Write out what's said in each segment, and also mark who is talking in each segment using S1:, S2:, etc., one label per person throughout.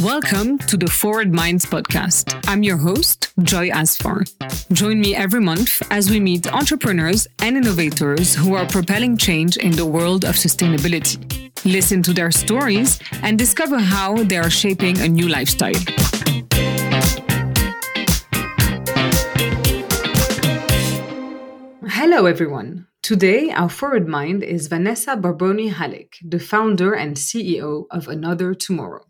S1: Welcome to the Forward Minds podcast. I'm your host, Joy Asfar. Join me every month as we meet entrepreneurs and innovators who are propelling change in the world of sustainability. Listen to their stories and discover how they are shaping a new lifestyle. Hello, everyone. Today, our forward mind is Vanessa Barboni Hallik, the founder and CEO of Another Tomorrow.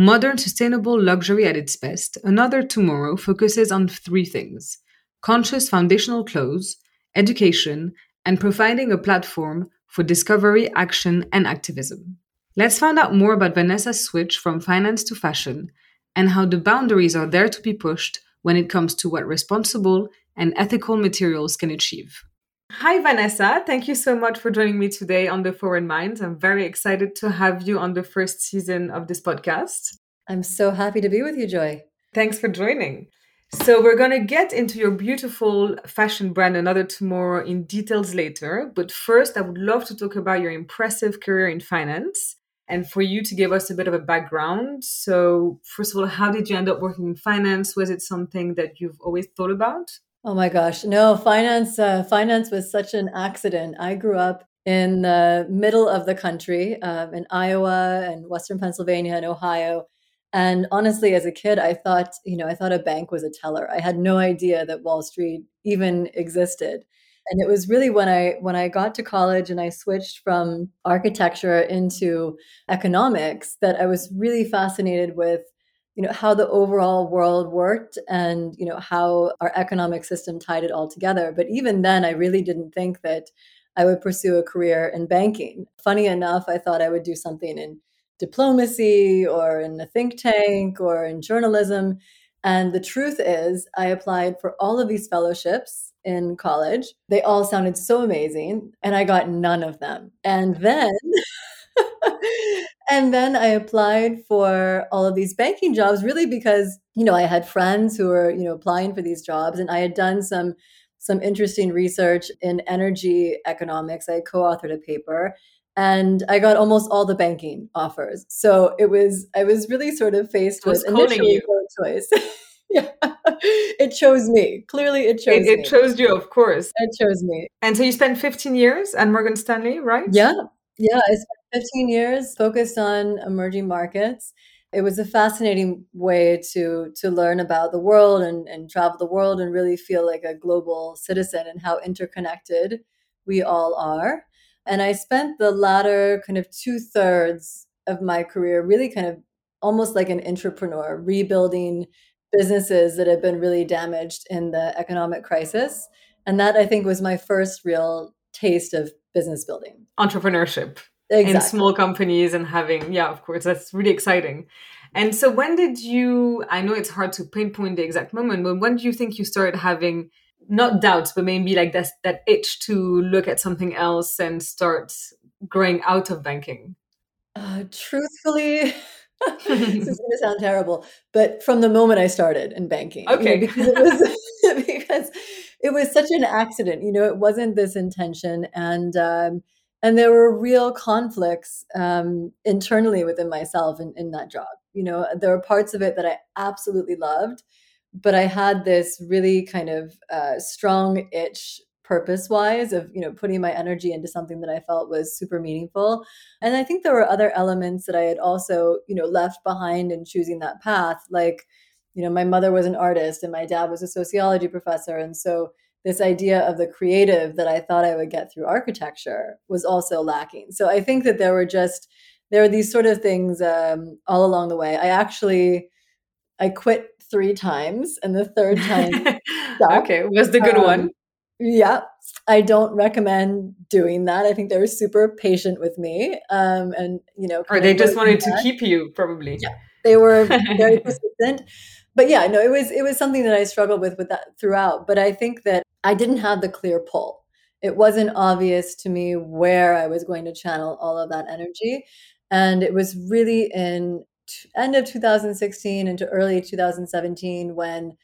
S1: Modern sustainable luxury at its best, Another Tomorrow focuses on three things conscious foundational clothes, education, and providing a platform for discovery, action, and activism. Let's find out more about Vanessa's switch from finance to fashion and how the boundaries are there to be pushed when it comes to what responsible and ethical materials can achieve. Hi, Vanessa. Thank you so much for joining me today on The Forward Minds. I'm very excited to have you on the first season of this podcast.
S2: I'm so happy to be with you, Joy.
S1: Thanks for joining. So, we're going to get into your beautiful fashion brand Another Tomorrow in details later. But first, I would love to talk about your impressive career in finance and for you to give us a bit of a background. So, first of all, how did you end up working in finance? Was it something that you've always thought about?
S2: Oh my gosh, no! Finance, uh, finance was such an accident. I grew up in the middle of the country, um, in Iowa and Western Pennsylvania and Ohio. And honestly, as a kid, I thought, you know, I thought a bank was a teller. I had no idea that Wall Street even existed. And it was really when I when I got to college and I switched from architecture into economics that I was really fascinated with you know how the overall world worked and you know how our economic system tied it all together. But even then i really didn't think that i would pursue a career in banking. Funny enough i thought i would do something in diplomacy or in a think tank or in journalism. And the truth is i applied for all of these fellowships in college. They all sounded so amazing and i got none of them. And then and then I applied for all of these banking jobs really because, you know, I had friends who were, you know, applying for these jobs and I had done some some interesting research in energy economics. I co-authored a paper and I got almost all the banking offers. So it was I was really sort of faced with initially no choice. yeah, it chose me. Clearly, it chose.
S1: It, it chose you, of course.
S2: It chose me.
S1: And so you spent 15 years at Morgan Stanley, right?
S2: Yeah, yeah. I spent 15 years focused on emerging markets. It was a fascinating way to to learn about the world and, and travel the world and really feel like a global citizen and how interconnected we all are. And I spent the latter kind of two thirds of my career really kind of almost like an entrepreneur, rebuilding businesses that had been really damaged in the economic crisis. And that I think was my first real taste of business building.
S1: Entrepreneurship exactly. in small companies and having yeah of course that's really exciting. And so when did you i know it's hard to pinpoint the exact moment but when do you think you started having not doubts but maybe like that that itch to look at something else and start growing out of banking?
S2: Uh, truthfully this is going to sound terrible but from the moment i started in banking
S1: okay
S2: you know, because, it was, because it was such an accident you know it wasn't this intention and um, and there were real conflicts um, internally within myself in, in that job you know? There were parts of it that i absolutely loved but i had this really kind of uh, strong itch purpose wise of you know putting my energy into something that i felt was super meaningful. And i think there were other elements that i had also you know left behind in choosing that path like you know my mother was an artist and my dad was a sociology professor and so this idea of the creative that I thought I would get through architecture was also lacking. So I think that there were just there were these sort of things um, all along the way. I actually I quit three times, and the third time,
S1: okay, was the good um, one.
S2: Yeah, I don't recommend doing that. I think they were super patient with me, um, and you know,
S1: or they just wanted to keep you, probably.
S2: Yeah, they were very persistent but yeah, no, it was it was something that I struggled with with that throughout. But I think that I didn't have the clear pull. It wasn't obvious to me where I was going to channel all of that energy, and it was really in t- end of 2016 into early 2017 when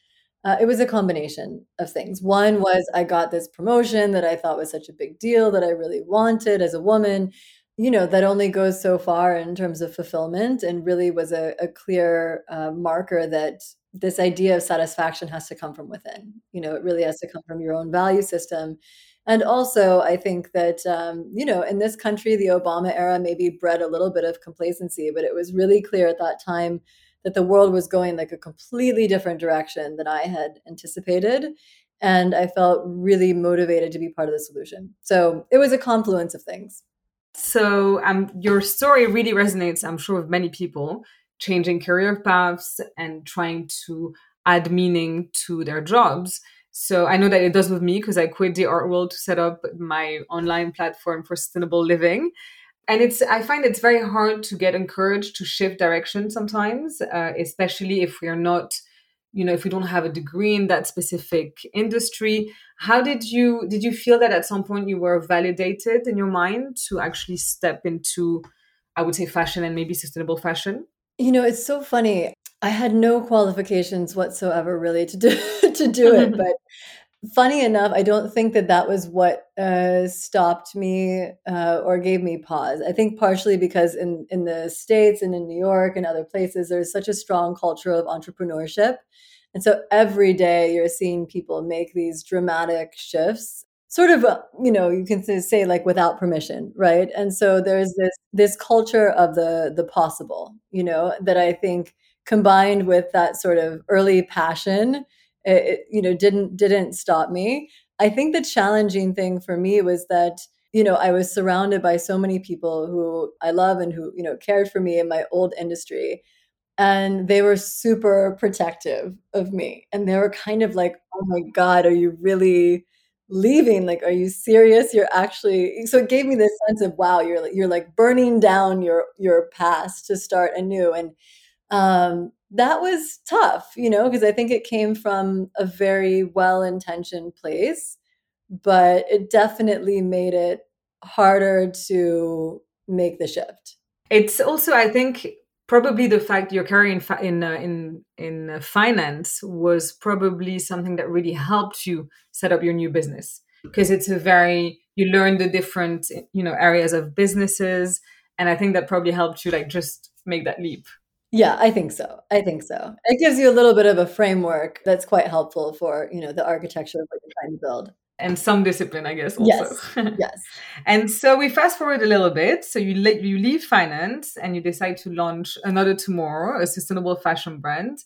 S2: uh, it was a combination of things. One was I got this promotion that I thought was such a big deal that I really wanted as a woman. you know, that only goes so far in terms of fulfillment and really was a, a clear uh, marker that this idea of satisfaction has to come from within. You know, it really has to come from your own value system. And also, I think that, um, you know, in this country, the Obama era maybe bred a little bit of complacency, but it was really clear at that time that the world was going like a completely different direction than I had anticipated. And I felt really motivated to be part of the solution. So it was a confluence of things.
S1: So um, your story really resonates, I'm sure, with many people changing career paths and trying to add meaning to their jobs. So I know that it does with me because I quit the art world to set up my online platform for sustainable living. And it's I find it's very hard to get encouraged to shift direction sometimes, uh, especially if we're not you know if we don't have a degree in that specific industry how did you did you feel that at some point you were validated in your mind to actually step into i would say fashion and maybe sustainable fashion
S2: you know it's so funny. I had no qualifications whatsoever really to do to do it but funny enough i don't think that that was what uh, stopped me uh, or gave me pause. I think partially because in in the states and in new york and other places there's such a strong culture of entrepreneurship. And so every day you're seeing people make these dramatic shifts sort of uh, you know you can say like without permission right? And so there's this this culture of the the possible you know that i think combined with that sort of early passion it, you know didn't didn't stop me. I think the challenging thing for me was that you know i was surrounded by so many people who i love and who you know cared for me in my old industry and they were super protective of me. And they were kind of like oh my god are you really leaving like are you serious you're actually so it gave me this sense of wow you're you're like burning down your your past to start anew and um that was tough, you know, because I think it came from a very well intentioned place, but it definitely made it harder to make the shift.
S1: It's also, I think, probably the fact your career in in uh, in, in uh, finance was probably something that really helped you set up your new business because it's a very you learn the different you know areas of businesses and i think that probably helped you like just make that leap
S2: yeah, I think so. I think so. It gives you a little bit of a framework that's quite helpful for, you know, the architecture of what you're trying to build.
S1: And some discipline, I guess,
S2: also. Yes. yes.
S1: and so we fast forward a little bit. So you le- you leave finance and you decide to launch another tomorrow, a sustainable fashion brand.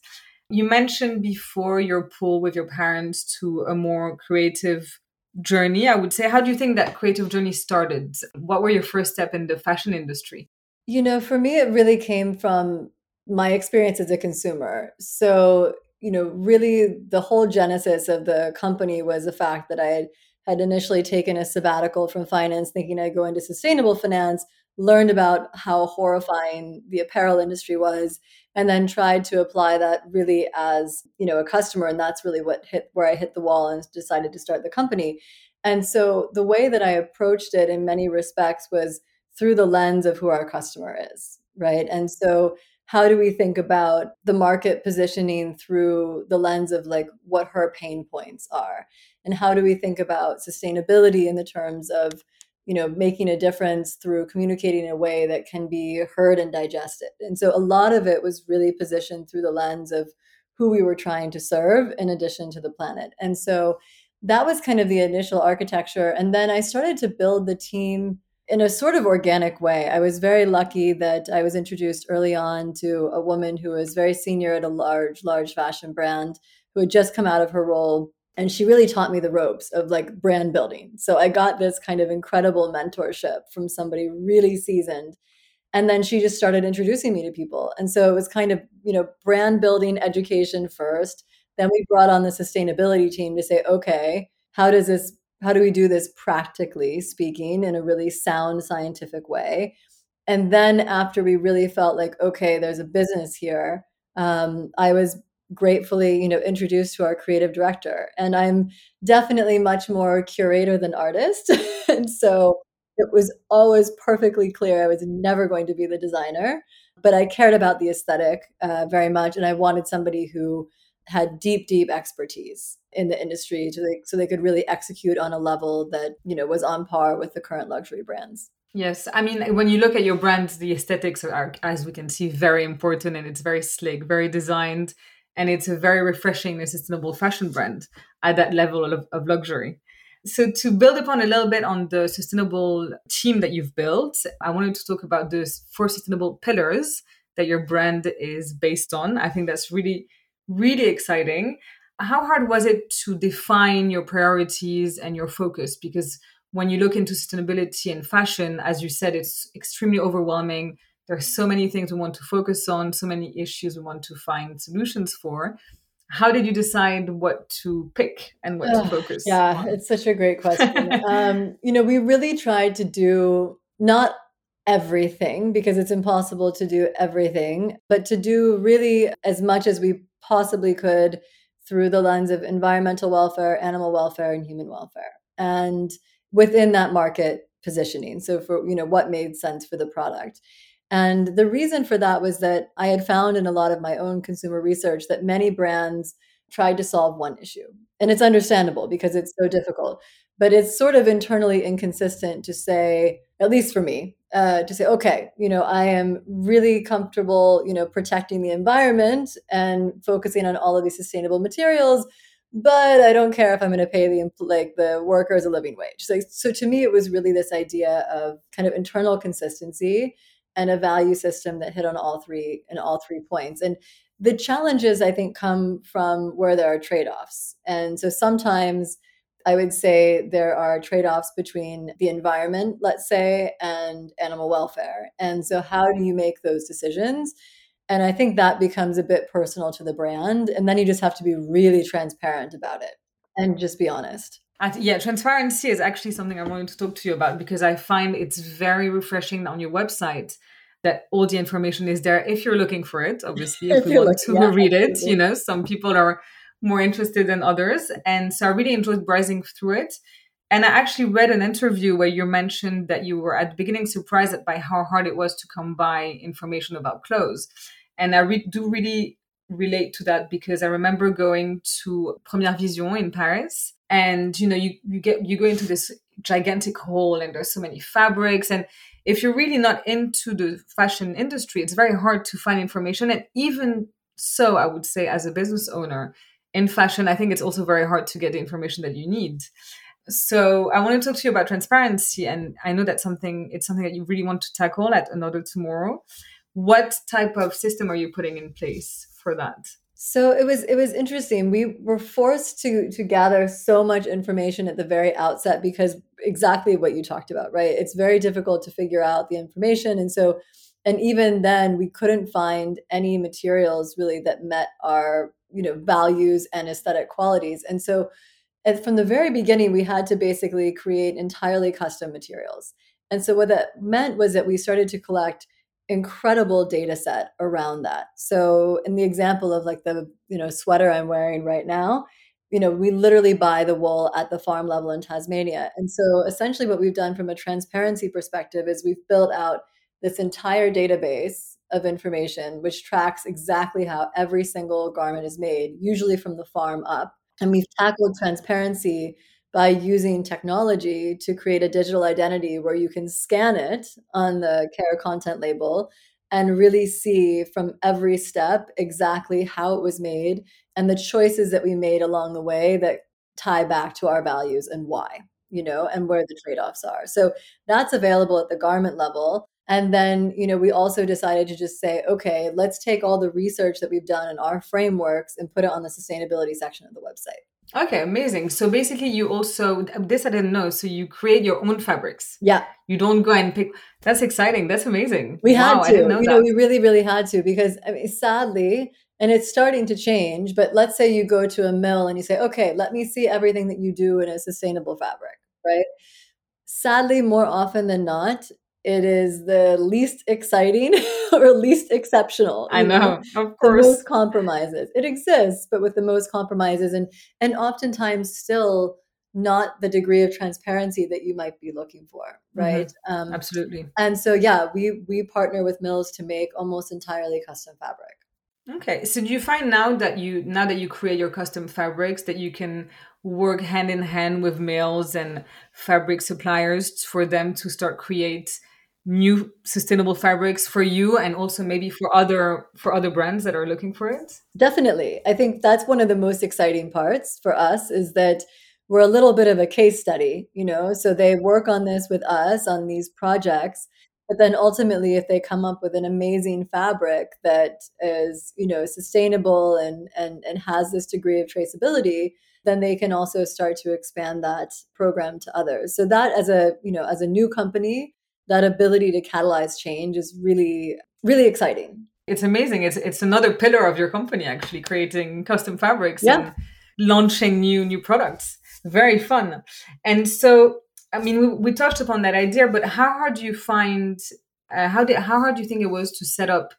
S1: You mentioned before your pull with your parents to a more creative journey. I would say, how do you think that creative journey started? What were your first step in the fashion industry?
S2: You know, for me, it really came from my experience as a consumer. So, you know, really the whole genesis of the company was the fact that I had, had initially taken a sabbatical from finance, thinking I'd go into sustainable finance, learned about how horrifying the apparel industry was, and then tried to apply that really as, you know, a customer. And that's really what hit where I hit the wall and decided to start the company. And so the way that I approached it in many respects was through the lens of who our customer is, right? And so how do we think about the market positioning through the lens of like what her pain points are? And how do we think about sustainability in the terms of you know making a difference through communicating in a way that can be heard and digested? And so a lot of it was really positioned through the lens of who we were trying to serve in addition to the planet. And so that was kind of the initial architecture. And then i started to build the team in a sort of organic way. I was very lucky that I was introduced early on to a woman who was very senior at a large, large fashion brand who had just come out of her role. And she really taught me the ropes of like brand building. So I got this kind of incredible mentorship from somebody really seasoned. And then she just started introducing me to people. And so it was kind of, you know, brand building education first. Then we brought on the sustainability team to say, okay, how does this how do we do this practically speaking in a really sound scientific way? And then after we really felt like okay there's a business here um, i was gratefully you know introduced to our creative director. And i'm definitely much more curator than artist. And so it was always perfectly clear i was never going to be the designer. But i cared about the aesthetic uh, very much. And i wanted somebody who had deep, deep expertise in the industry so they, so they could really execute on a level that, you know, was on par with the current luxury brands.
S1: Yes, I mean when you look at your brands, the aesthetics are, as we can see, very important, and it's very slick, very designed, and it's a very refreshing and sustainable fashion brand at that level of, of luxury. So to build upon a little bit on the sustainable team that you've built, I wanted to talk about those four sustainable pillars that your brand is based on. I think that's really, really exciting. How hard was it to define your priorities and your focus? Because when you look into sustainability and fashion, as you said, it's extremely overwhelming. There are so many things we want to focus on, so many issues we want to find solutions for. How did you decide what to pick and what to focus?
S2: Yeah, on? it's such a great question. um, you know, we really tried to do not everything because it's impossible to do everything, but to do really as much as we possibly could through the lens of environmental welfare, animal welfare, and human welfare. And within that market positioning. So for, you know, what made sense for the product. And the reason for that was that I had found in a lot of my own consumer research that many brands tried to solve one issue. And it's understandable because it's so difficult. But it's sort of internally inconsistent to say, at least for me, uh, to say, okay, you know, I am really comfortable, you know, protecting the environment and focusing on all of these sustainable materials but I don't care if I'm going to pay the like the workers a living wage. So, so to me, it was really this idea of kind of internal consistency and a value system that hit on all three and all three points. And the challenges I think come from where there are trade offs. And so sometimes I would say there are trade offs between the environment, let's say, and animal welfare. And so, how do you make those decisions? And I think that becomes a bit personal to the brand. And then you just have to be really transparent about it and just be honest.
S1: yeah, transparency is actually something I wanted to talk to you about because I find it's very refreshing on your website that all the information is there if you're looking for it. Obviously, if, if you want to yeah, read it, you know, some people are more interested than others. And so I really enjoyed browsing through it. And I actually read an interview where you mentioned that you were at the beginning surprised by how hard it was to come by information about clothes. And I re- do really relate to that because I remember going to Première Vision in Paris and you know you, you get you go into this gigantic hall and there's so many fabrics and if you're really not into the fashion industry it's very hard to find information and even so I would say as a business owner in fashion I think it's also very hard to get the information that you need so I want to talk to you about transparency and I know that's something it's something that you really want to tackle at another tomorrow what type of system are you putting in place for that?
S2: So it was it was interesting. We were forced to to gather so much information at the very outset because exactly what you talked about, right? It's very difficult to figure out the information and so and even then we couldn't find any materials really that met our, you know, values and aesthetic qualities. And so and from the very beginning we had to basically create entirely custom materials. And so what that meant was that we started to collect incredible data set around that. So in the example of like the, you know, sweater I'm wearing right now, you know, we literally buy the wool at the farm level in Tasmania. And so essentially what we've done from a transparency perspective is we've built out this entire database of information which tracks exactly how every single garment is made, usually from the farm up. And we've tackled transparency by using technology to create a digital identity where you can scan it on the care content label and really see from every step exactly how it was made and the choices that we made along the way that tie back to our values and why you know and where the trade-offs are so that's available at the garment level and then you know we also decided to just say okay let's take all the research that we've done in our frameworks and put it on the sustainability section of the website
S1: Okay, amazing. So basically, you also this I didn't know. So you create your own fabrics.
S2: Yeah.
S1: You don't go and pick. That's exciting. That's amazing.
S2: We wow, had to. Know you that. know, we really, really had to because I mean, sadly, and it's starting to change. But let's say you go to a mill and you say, "Okay, let me see everything that you do in a sustainable fabric." Right. Sadly, more often than not, it is the least exciting or least exceptional.
S1: I know, know, of course.
S2: The most compromises. It exists, but with the most compromises and and oftentimes still not the degree of transparency that you might be looking for, mm-hmm. right?
S1: Mm-hmm. Um, Absolutely.
S2: And so, yeah, we we partner with mills to make almost entirely custom fabric.
S1: Okay, so do you find now that you now that you create your custom fabrics that you can work hand in hand with mills and fabric suppliers for them to start create new sustainable fabrics for you and also maybe for other for other brands that are looking for it?
S2: Definitely. I think that's one of the most exciting parts for us is that we're a little bit of a case study, you know. So they work on this with us on these projects, but then ultimately if they come up with an amazing fabric that is, you know, sustainable and and and has this degree of traceability, then they can also start to expand that program to others. So that as a, you know, as a new company, that ability to catalyze change is really really exciting.
S1: It's amazing. It's it's another pillar of your company actually creating custom fabrics yeah. and launching new new products very fun. And so, I mean, we, we touched upon that idea, but how hard do you find? Uh, how did how hard do you think it was to set up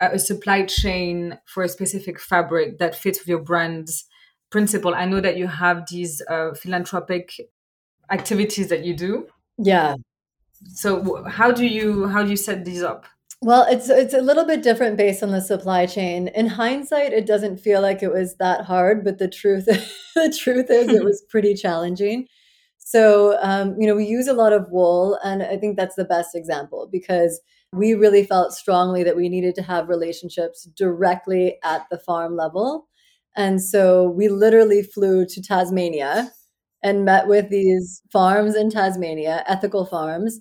S1: a, a supply chain for a specific fabric that fits with your brand's principle? I know that you have these uh, philanthropic activities that you do.
S2: Yeah.
S1: So how do you how do you set these up?
S2: Well, it's it's a little bit different based on the supply chain. In hindsight, it doesn't feel like it was that hard, but the truth the truth is it was pretty challenging. So, um, you know, we use a lot of wool, and I think that's the best example because we really felt strongly that we needed to have relationships directly at the farm level. And so we literally flew to Tasmania and met with these farms in Tasmania, ethical farms,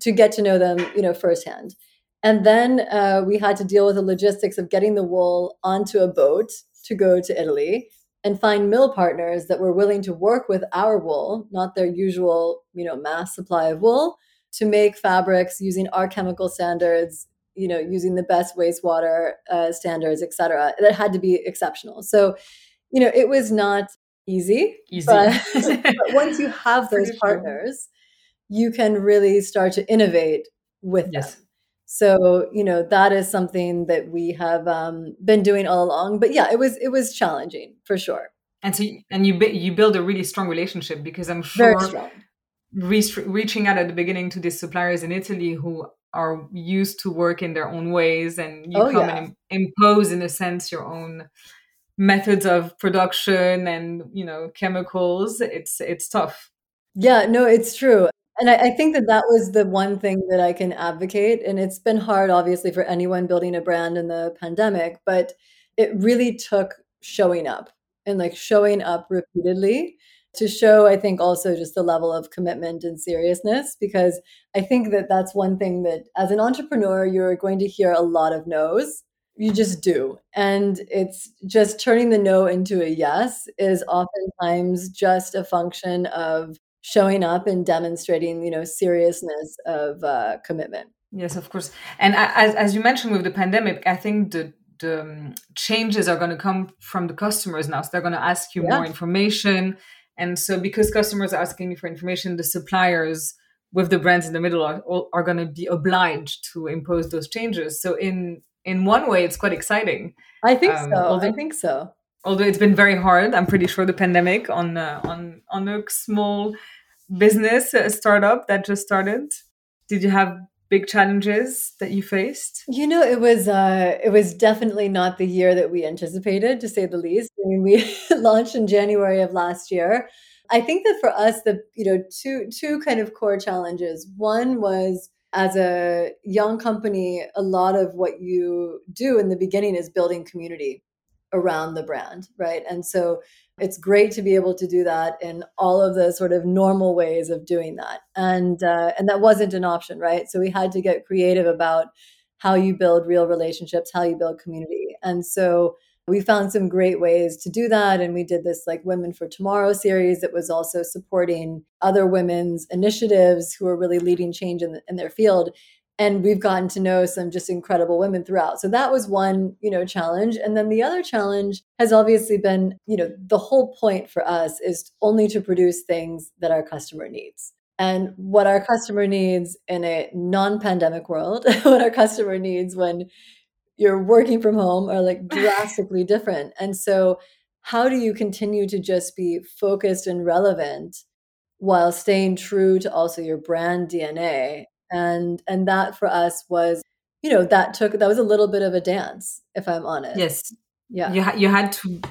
S2: to get to know them, you know, firsthand. And then uh, we had to deal with the logistics of getting the wool onto a boat to go to Italy and find mill partners that were willing to work with our wool, not their usual, you know, mass supply of wool, to make fabrics using our chemical standards, you know, using the best wastewater uh, standards, et cetera. That had to be exceptional. So, you know, it was not easy.
S1: Easy.
S2: But, but once you have those partners, you can really start to innovate with yes. them. So, you know, that is something that we have um, been doing all along. But yeah, it was it was challenging for sure.
S1: And so, and you you build a really strong relationship because I'm sure re- reaching out at the beginning to these suppliers in Italy who are used to work in their own ways, and you oh, come yeah. and impose, in a sense, your own methods of production and you know chemicals. It's it's tough.
S2: Yeah, no, it's true. And I, I, think that that was the one thing that I can advocate. And it's been hard, obviously, for anyone building a brand in the pandemic, but it really took showing up and like showing up repeatedly to show, I think, also just the level of commitment and seriousness. Because I think that that's one thing that as an entrepreneur, you're going to hear a lot of no's. You just do. And it's just turning the no into a yes is oftentimes just a function of showing up and demonstrating you know seriousness of uh, commitment.
S1: Yes of course. And as, as you mentioned with the pandemic i think the the um, changes are going to come from the customers now. So they're going to ask you yeah. more information. And so because customers are asking you for information the suppliers with the brands in the middle are, are going to be obliged to impose those changes. So in in one way it's quite exciting
S2: i think um, so although, i think so
S1: although it's been very hard i'm pretty sure the pandemic on uh, on on a small business, a startup that just started? Did you have big challenges that you faced?
S2: You know, it was uh, it was definitely not the year that we anticipated, to say the least. I mean, we launched in January of last year. I think that for us, the you know two two kind of core challenges. One was as a young company, a lot of what you do in the beginning is building community around the brand, right? And so it's great to be able to do that in all of the sort of normal ways of doing that. And uh, and that wasn't an option right? So we had to get creative about how you build real relationships how you build community. And so we found some great ways to do that and we did this like women for tomorrow series that was also supporting other women's initiatives who are really leading change in, in their field and we've gotten to know some just incredible women throughout. So that was one you know challenge and then the other challenge has obviously been you know the whole point for us is only to produce things that our customer needs. And what our customer needs in a non-pandemic world what our customer needs when you're working from home are like drastically different and so how do you continue to just be focused and relevant while staying true to also your brand dna and and that for us was you know, that took that was a little bit of a dance, if I'm honest.
S1: Yes.
S2: Yeah.
S1: You ha- you had to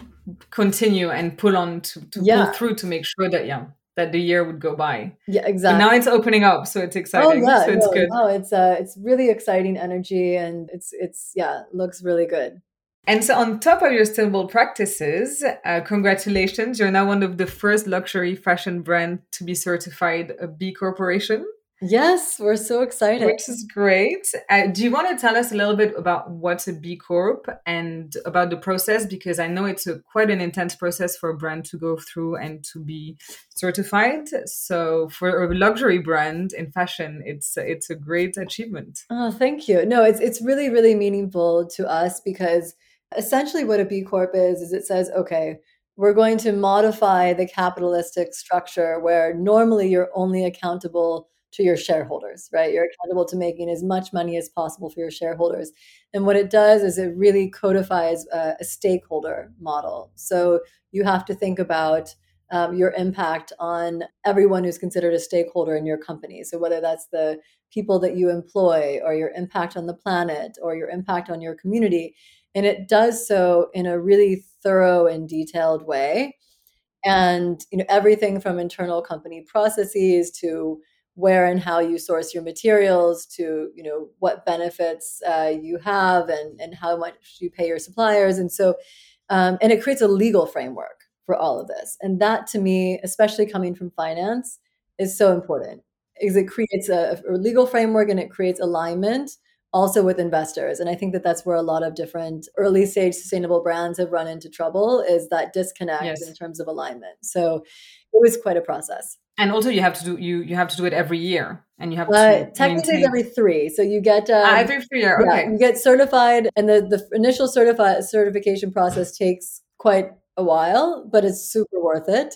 S1: continue and pull on to, to
S2: Yeah.
S1: pull through to make sure that yeah that the year would go by.
S2: Yeah, exactly.
S1: now it's opening up, so it's exciting.
S2: Oh
S1: exciting.
S2: yeah,
S1: so it's
S2: no,
S1: good.
S2: no, it's uh it's really exciting energy and it's it's yeah, looks really good.
S1: And so, on top of your sustainable practices, uh, congratulations! You're now one of the first luxury fashion brand to be certified a B Corporation,
S2: Yes, we're so excited.
S1: which is great. Uh, do you want to tell us a little bit about what's a B Corp and about the process? Because I know it's a, quite an intense process for a brand to go through and to be certified. So, for a luxury brand in fashion, it's it's a great achievement.
S2: Oh, thank you. No, it's it's really really meaningful to us because essentially what a B Corp is is it says, okay, we're going to modify the capitalistic structure where normally you're only accountable to your shareholders, right? You're accountable to making as much money as possible for your shareholders. And what it does is it really codifies a, a stakeholder model. So you have to think about um, your impact on everyone who's considered a stakeholder in your company. So whether that's the people that you employ or your impact on the planet or your impact on your community. And it does so in a really thorough and detailed way. And you know, everything from internal company processes to where and how you source your materials to you know what benefits uh, you have and and how much you pay your suppliers. And so um, and it creates a legal framework for all of this. And that to me especially coming from finance is so important is it creates a, a legal framework and it creates alignment also with investors. And i think that that's where a lot of different early stage sustainable brands have run into trouble is that disconnect
S1: Yes.
S2: in terms of alignment. So it was quite a process
S1: And also, you have to do you you have to do it every year, and you have
S2: uh,
S1: to
S2: technically
S1: maintain-
S2: every three. So you get um,
S1: Ah, every three year.
S2: yeah,
S1: Okay.
S2: you get certified and the, the initial certifi- certification process takes quite a while but it's super worth it.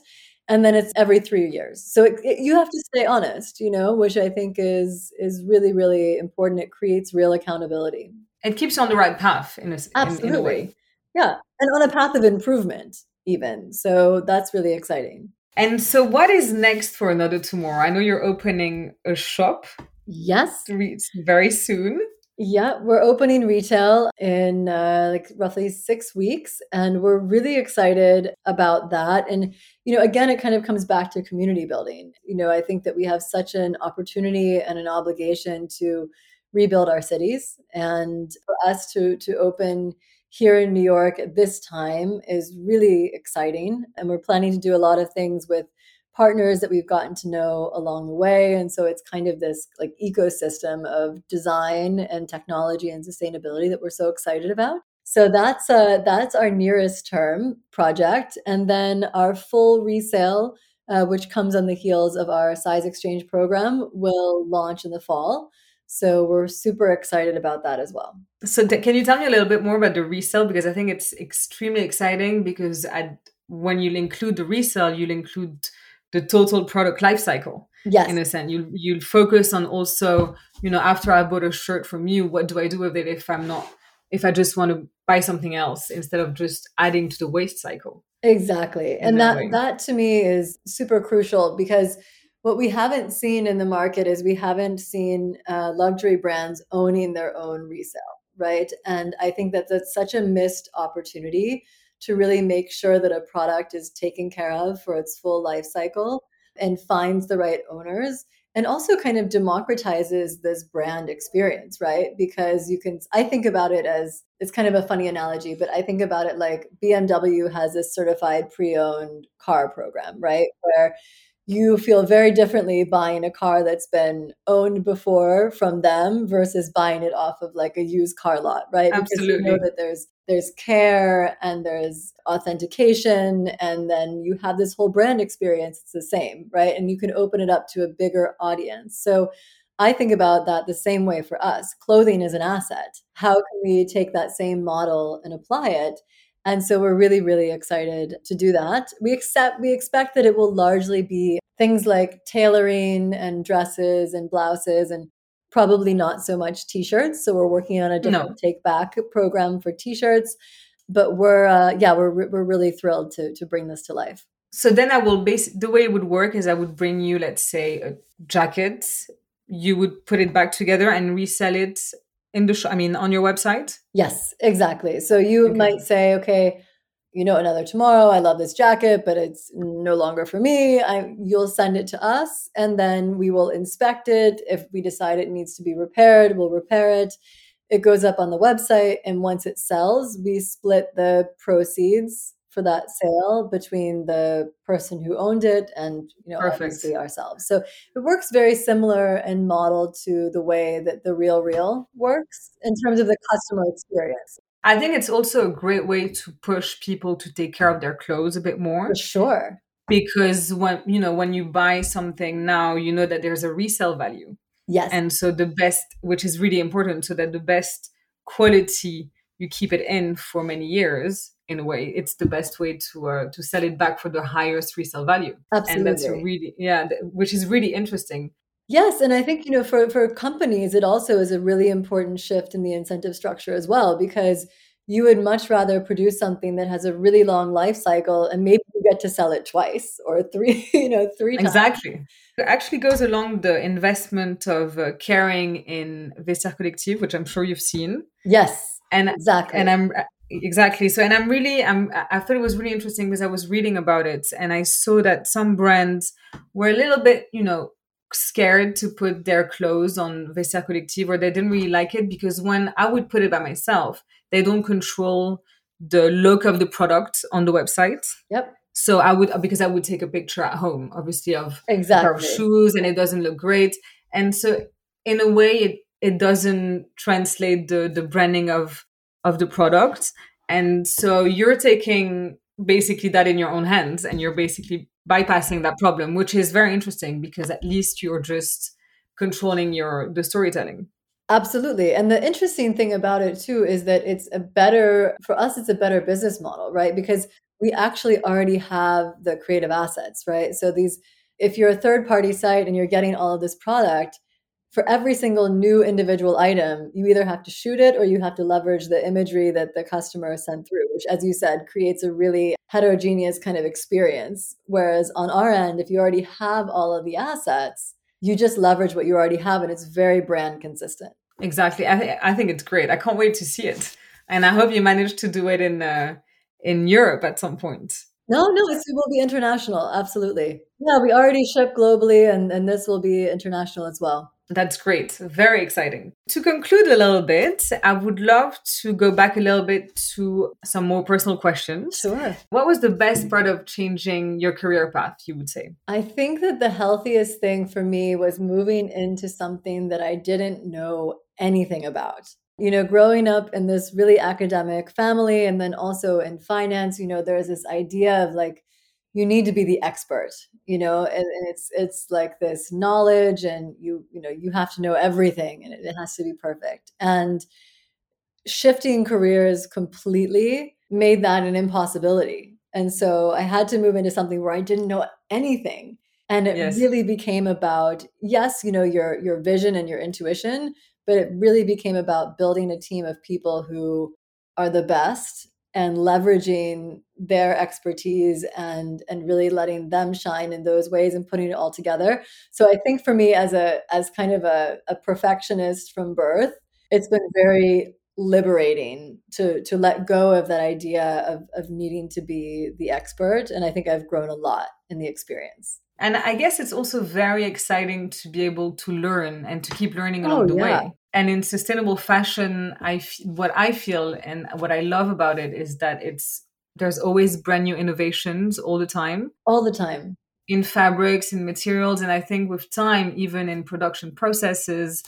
S2: And then it's every three years. So it, it- you have to stay honest you know which i think is is really really important. It creates real accountability.
S1: It keeps you on the right path in a, s- in, in a way.
S2: yeah. And on a path of improvement even. So that's really exciting
S1: And so, what is next for another tomorrow? I know you're opening a shop
S2: yes
S1: very soon.
S2: Yeah, we're opening retail in uh, like roughly six weeks, and we're really excited about that. And you know, again, it kind of comes back to community building. You know, I think that we have such an opportunity and an obligation to rebuild our cities, and for us to to open here in New York at this time is really exciting. And we're planning to do a lot of things with partners that we've gotten to know along the way and so it's kind of this like ecosystem of design and technology and sustainability that we're so excited about so that's uh that's our nearest term project and then our full resale uh, which comes on the heels of our size exchange program will launch in the fall so we're super excited about that as well
S1: So, th- can you tell me a little bit more about the resale? Because I think it's extremely exciting. Because at, when you'll include the resale, you'll include the total product life cycle.
S2: yes
S1: in a sense you'll you'll focus on also you know after i bought a shirt from you what do i do with it if i'm not if i just want to buy something else instead of just adding to the waste cycle
S2: Exactly. And
S1: that
S2: that that to me is super crucial because what we haven't seen in the market is we haven't seen uh, luxury brands owning their own resale, right? And I think that that's such a missed opportunity to really make sure that a product is taken care of for its full life cycle and finds the right owners and also kind of democratizes this brand experience, right? Because you can, I think about it as it's kind of a funny analogy, but I think about it like BMW has a certified pre owned car program, right? Where you feel very differently buying a car that's been owned before from them versus buying it off of like a used car lot, right? Absolutely. Because you know that there's there's care and there's authentication and then you have this whole brand experience it's the same right and you can open it up to a bigger audience so i think about that the same way for us clothing is an asset how can we take that same model and apply it and so we're really really excited to do that. We accept we expect that it will largely be things like tailoring and dresses and blouses and probably not so much t-shirts. So we're working on a different
S1: No.
S2: take back program for t-shirts. But we're uh, yeah we're we're really thrilled to to bring this to life.
S1: So then i will base the way it would work is i would bring you let's say a jacket you would put it back together and resell it in the sh- I mean on your website?
S2: Yes, exactly. So you okay. might say, okay, you know, another tomorrow. I love this jacket, but it's no longer for me. I, you'll send it to us, and then we will inspect it. If we decide it needs to be repaired, we'll repair it. It goes up on the website, and once it sells, we split the proceeds for that sale between the person who owned it and you know Perfect. obviously ourselves. So it works very similar and modeled to the way that the Real Real works in terms of the customer experience.
S1: I think it's also a great way to push people to take care of their clothes a bit more.
S2: For sure.
S1: Because when you know when you buy something now, you know that there's a resale value.
S2: Yes.
S1: And so the best, which is really important, so that the best quality you keep it in for many years in a way. It's the best way to uh, to sell it back for the highest resale value.
S2: Absolutely.
S1: and that's really yeah which is really interesting.
S2: Yes and i think you know for for companies it also is a really important shift in the incentive structure as well because you would much rather produce something that has a really long life cycle and maybe you get to sell it twice or three you know three times.
S1: exactly. It actually goes along the investment of uh, Kering in Vestiaire Collective which i'm sure you've seen.
S2: Yes
S1: and
S2: exactly.
S1: and i'm uh, exactly. So and i'm really i'm i thought it was really interesting because i was reading about it and i saw that some brands were a little bit you know scared to put their clothes on Vestiaire Collective or they didn't really like it because when i would put it by myself they don't control the look of the product on the website.
S2: Yep.
S1: So i would because i would take a picture at home obviously of
S2: exactly.
S1: pair of shoes and it doesn't look great. And so in a way it it doesn't translate the the branding of of the product. And so you're taking basically that in your own hands and you're basically bypassing that problem which is very interesting because at least you're just controlling your the storytelling.
S2: Absolutely. And the interesting thing about it too is that it's a better for us it's a better business model right? Because we actually already have the creative assets right? So these if you're a third party site and you're getting all of this product for every single new individual item, you either have to shoot it or you have to leverage the imagery that the customer sent through, which, as you said, creates a really heterogeneous kind of experience. Whereas on our end, if you already have all of the assets, you just leverage what you already have and it's very brand consistent.
S1: Exactly. I, th- I think it's great. I can't wait to see it. And I hope you manage to do it in, uh, in Europe at some point.
S2: No, no, it will be international. Absolutely. Yeah, we already ship globally and, and this will be international as well.
S1: That's great. Very exciting. To conclude a little bit, I would love to go back a little bit to some more personal questions.
S2: Sure.
S1: What was the best part of changing your career path, you would say?
S2: I think that the healthiest thing for me was moving into something that I didn't know anything about. You know, growing up in this really academic family and then also in finance, you know, there's this idea of like, you need to be the expert you know and, and, it's it's like this knowledge and you you know you have to know everything and it, it has to be perfect. And shifting careers completely made that an impossibility. And so i had to move into something where i didn't know anything. And it yes. really became about yes you know your your vision and your intuition but it really became about building a team of people who are the best and leveraging their expertise and and really letting them shine in those ways and putting it all together so i think for me as a as kind of a, a perfectionist from birth it's been very liberating to to let go of that idea of of needing to be the expert and i think i've grown a lot in the experience
S1: and I guess it's also very exciting to be able to learn and to keep learning oh, along oh, the yeah. way. And in sustainable fashion, I f- what I feel and what I love about it is that it's there's always brand new innovations all the time.
S2: All the time.
S1: In fabrics, in materials, and I think with time, even in production processes,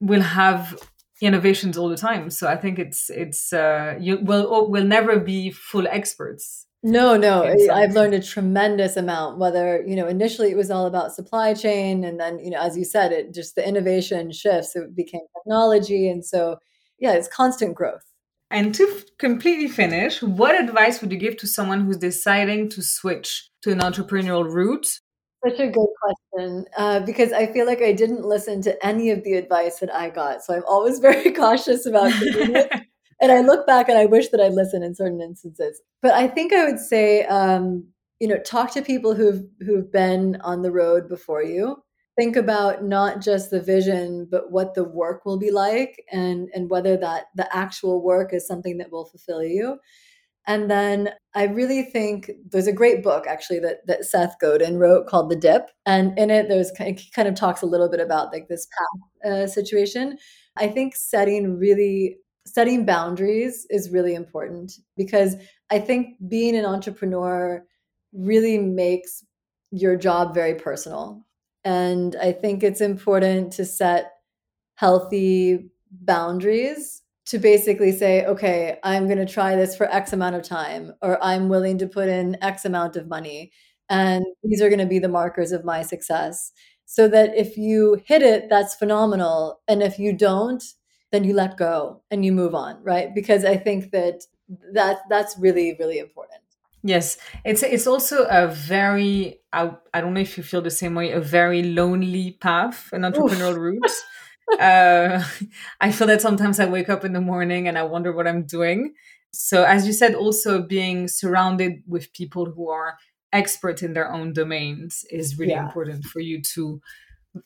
S1: we'll have innovations all the time. So I think it's it's uh, you will will never be full experts
S2: no, no. I've learned a tremendous amount, whether, you know, initially it was all about supply chain. And then, you know, as you said, it just the innovation shifts, it became technology. And so, yeah, it's constant growth.
S1: And to f- completely finish, what advice would you give to someone who's deciding to switch to an entrepreneurial route?
S2: Such a good question uh, because I feel like I didn't listen to any of the advice that I got. So I'm always very cautious about it. and I look back and I wish that I'd listened in certain instances. But I think I would say, um, you know, talk to people who've who've been on the road before you, think about not just the vision but what the work will be like and and whether that the actual work is something that will fulfill you and then I really think there's a great book actually that, that Seth Godin wrote called The Dip. And in it, there's it kind of talks a little bit about like this path uh, situation. I think setting really setting boundaries is really important because I think being an entrepreneur really makes your job very personal. And I think it's important to set healthy boundaries to basically say, okay, I'm going to try this for X amount of time, or I'm willing to put in X amount of money. And these are going to be the markers of my success. So that if you hit it, that's phenomenal. And if you don't, then you let go and you move on, right? Because I think that that that's really really important.
S1: Yes, it's it's also a very I, I don't know if you feel the same way a very lonely path an entrepreneurial Oof. route. uh, I feel that sometimes I wake up in the morning and I wonder what I'm doing. So, as you said, also being surrounded with people who are expert in their own domains is really yeah. important for you to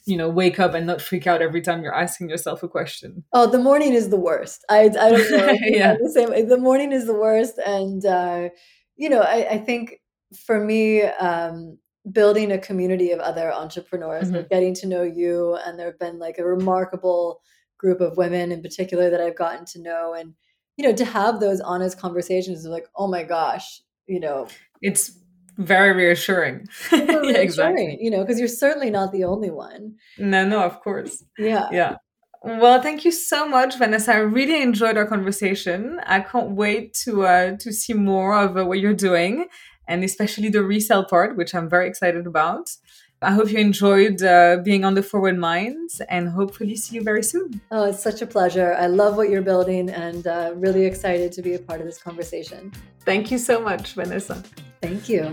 S1: you know wake up and not freak out every time you're asking yourself a question
S2: oh the morning is the worst i, I don't know yeah the same the morning is the worst and uh you know i, I think for me um building a community of other entrepreneurs mm-hmm. getting to know you and there have been like a remarkable group of women in particular that i've gotten to know and you know to have those honest conversations of like oh my gosh you know.
S1: It's very reassuring.
S2: Yeah, exactly. you know because you're certainly not the only one.
S1: No no of course.
S2: Yeah.
S1: Yeah well, thank you so much, Vanessa. I really enjoyed our conversation. I can't wait to uh, to see more of uh, what you're doing and especially the resale part, which I'm very excited about. I hope you enjoyed uh, being on the Forward Minds and hopefully see you very soon.
S2: Oh, it's such a pleasure. I love what you're building and uh, really excited to be a part of this conversation.
S1: Thank you so much, Vanessa.
S2: Thank you.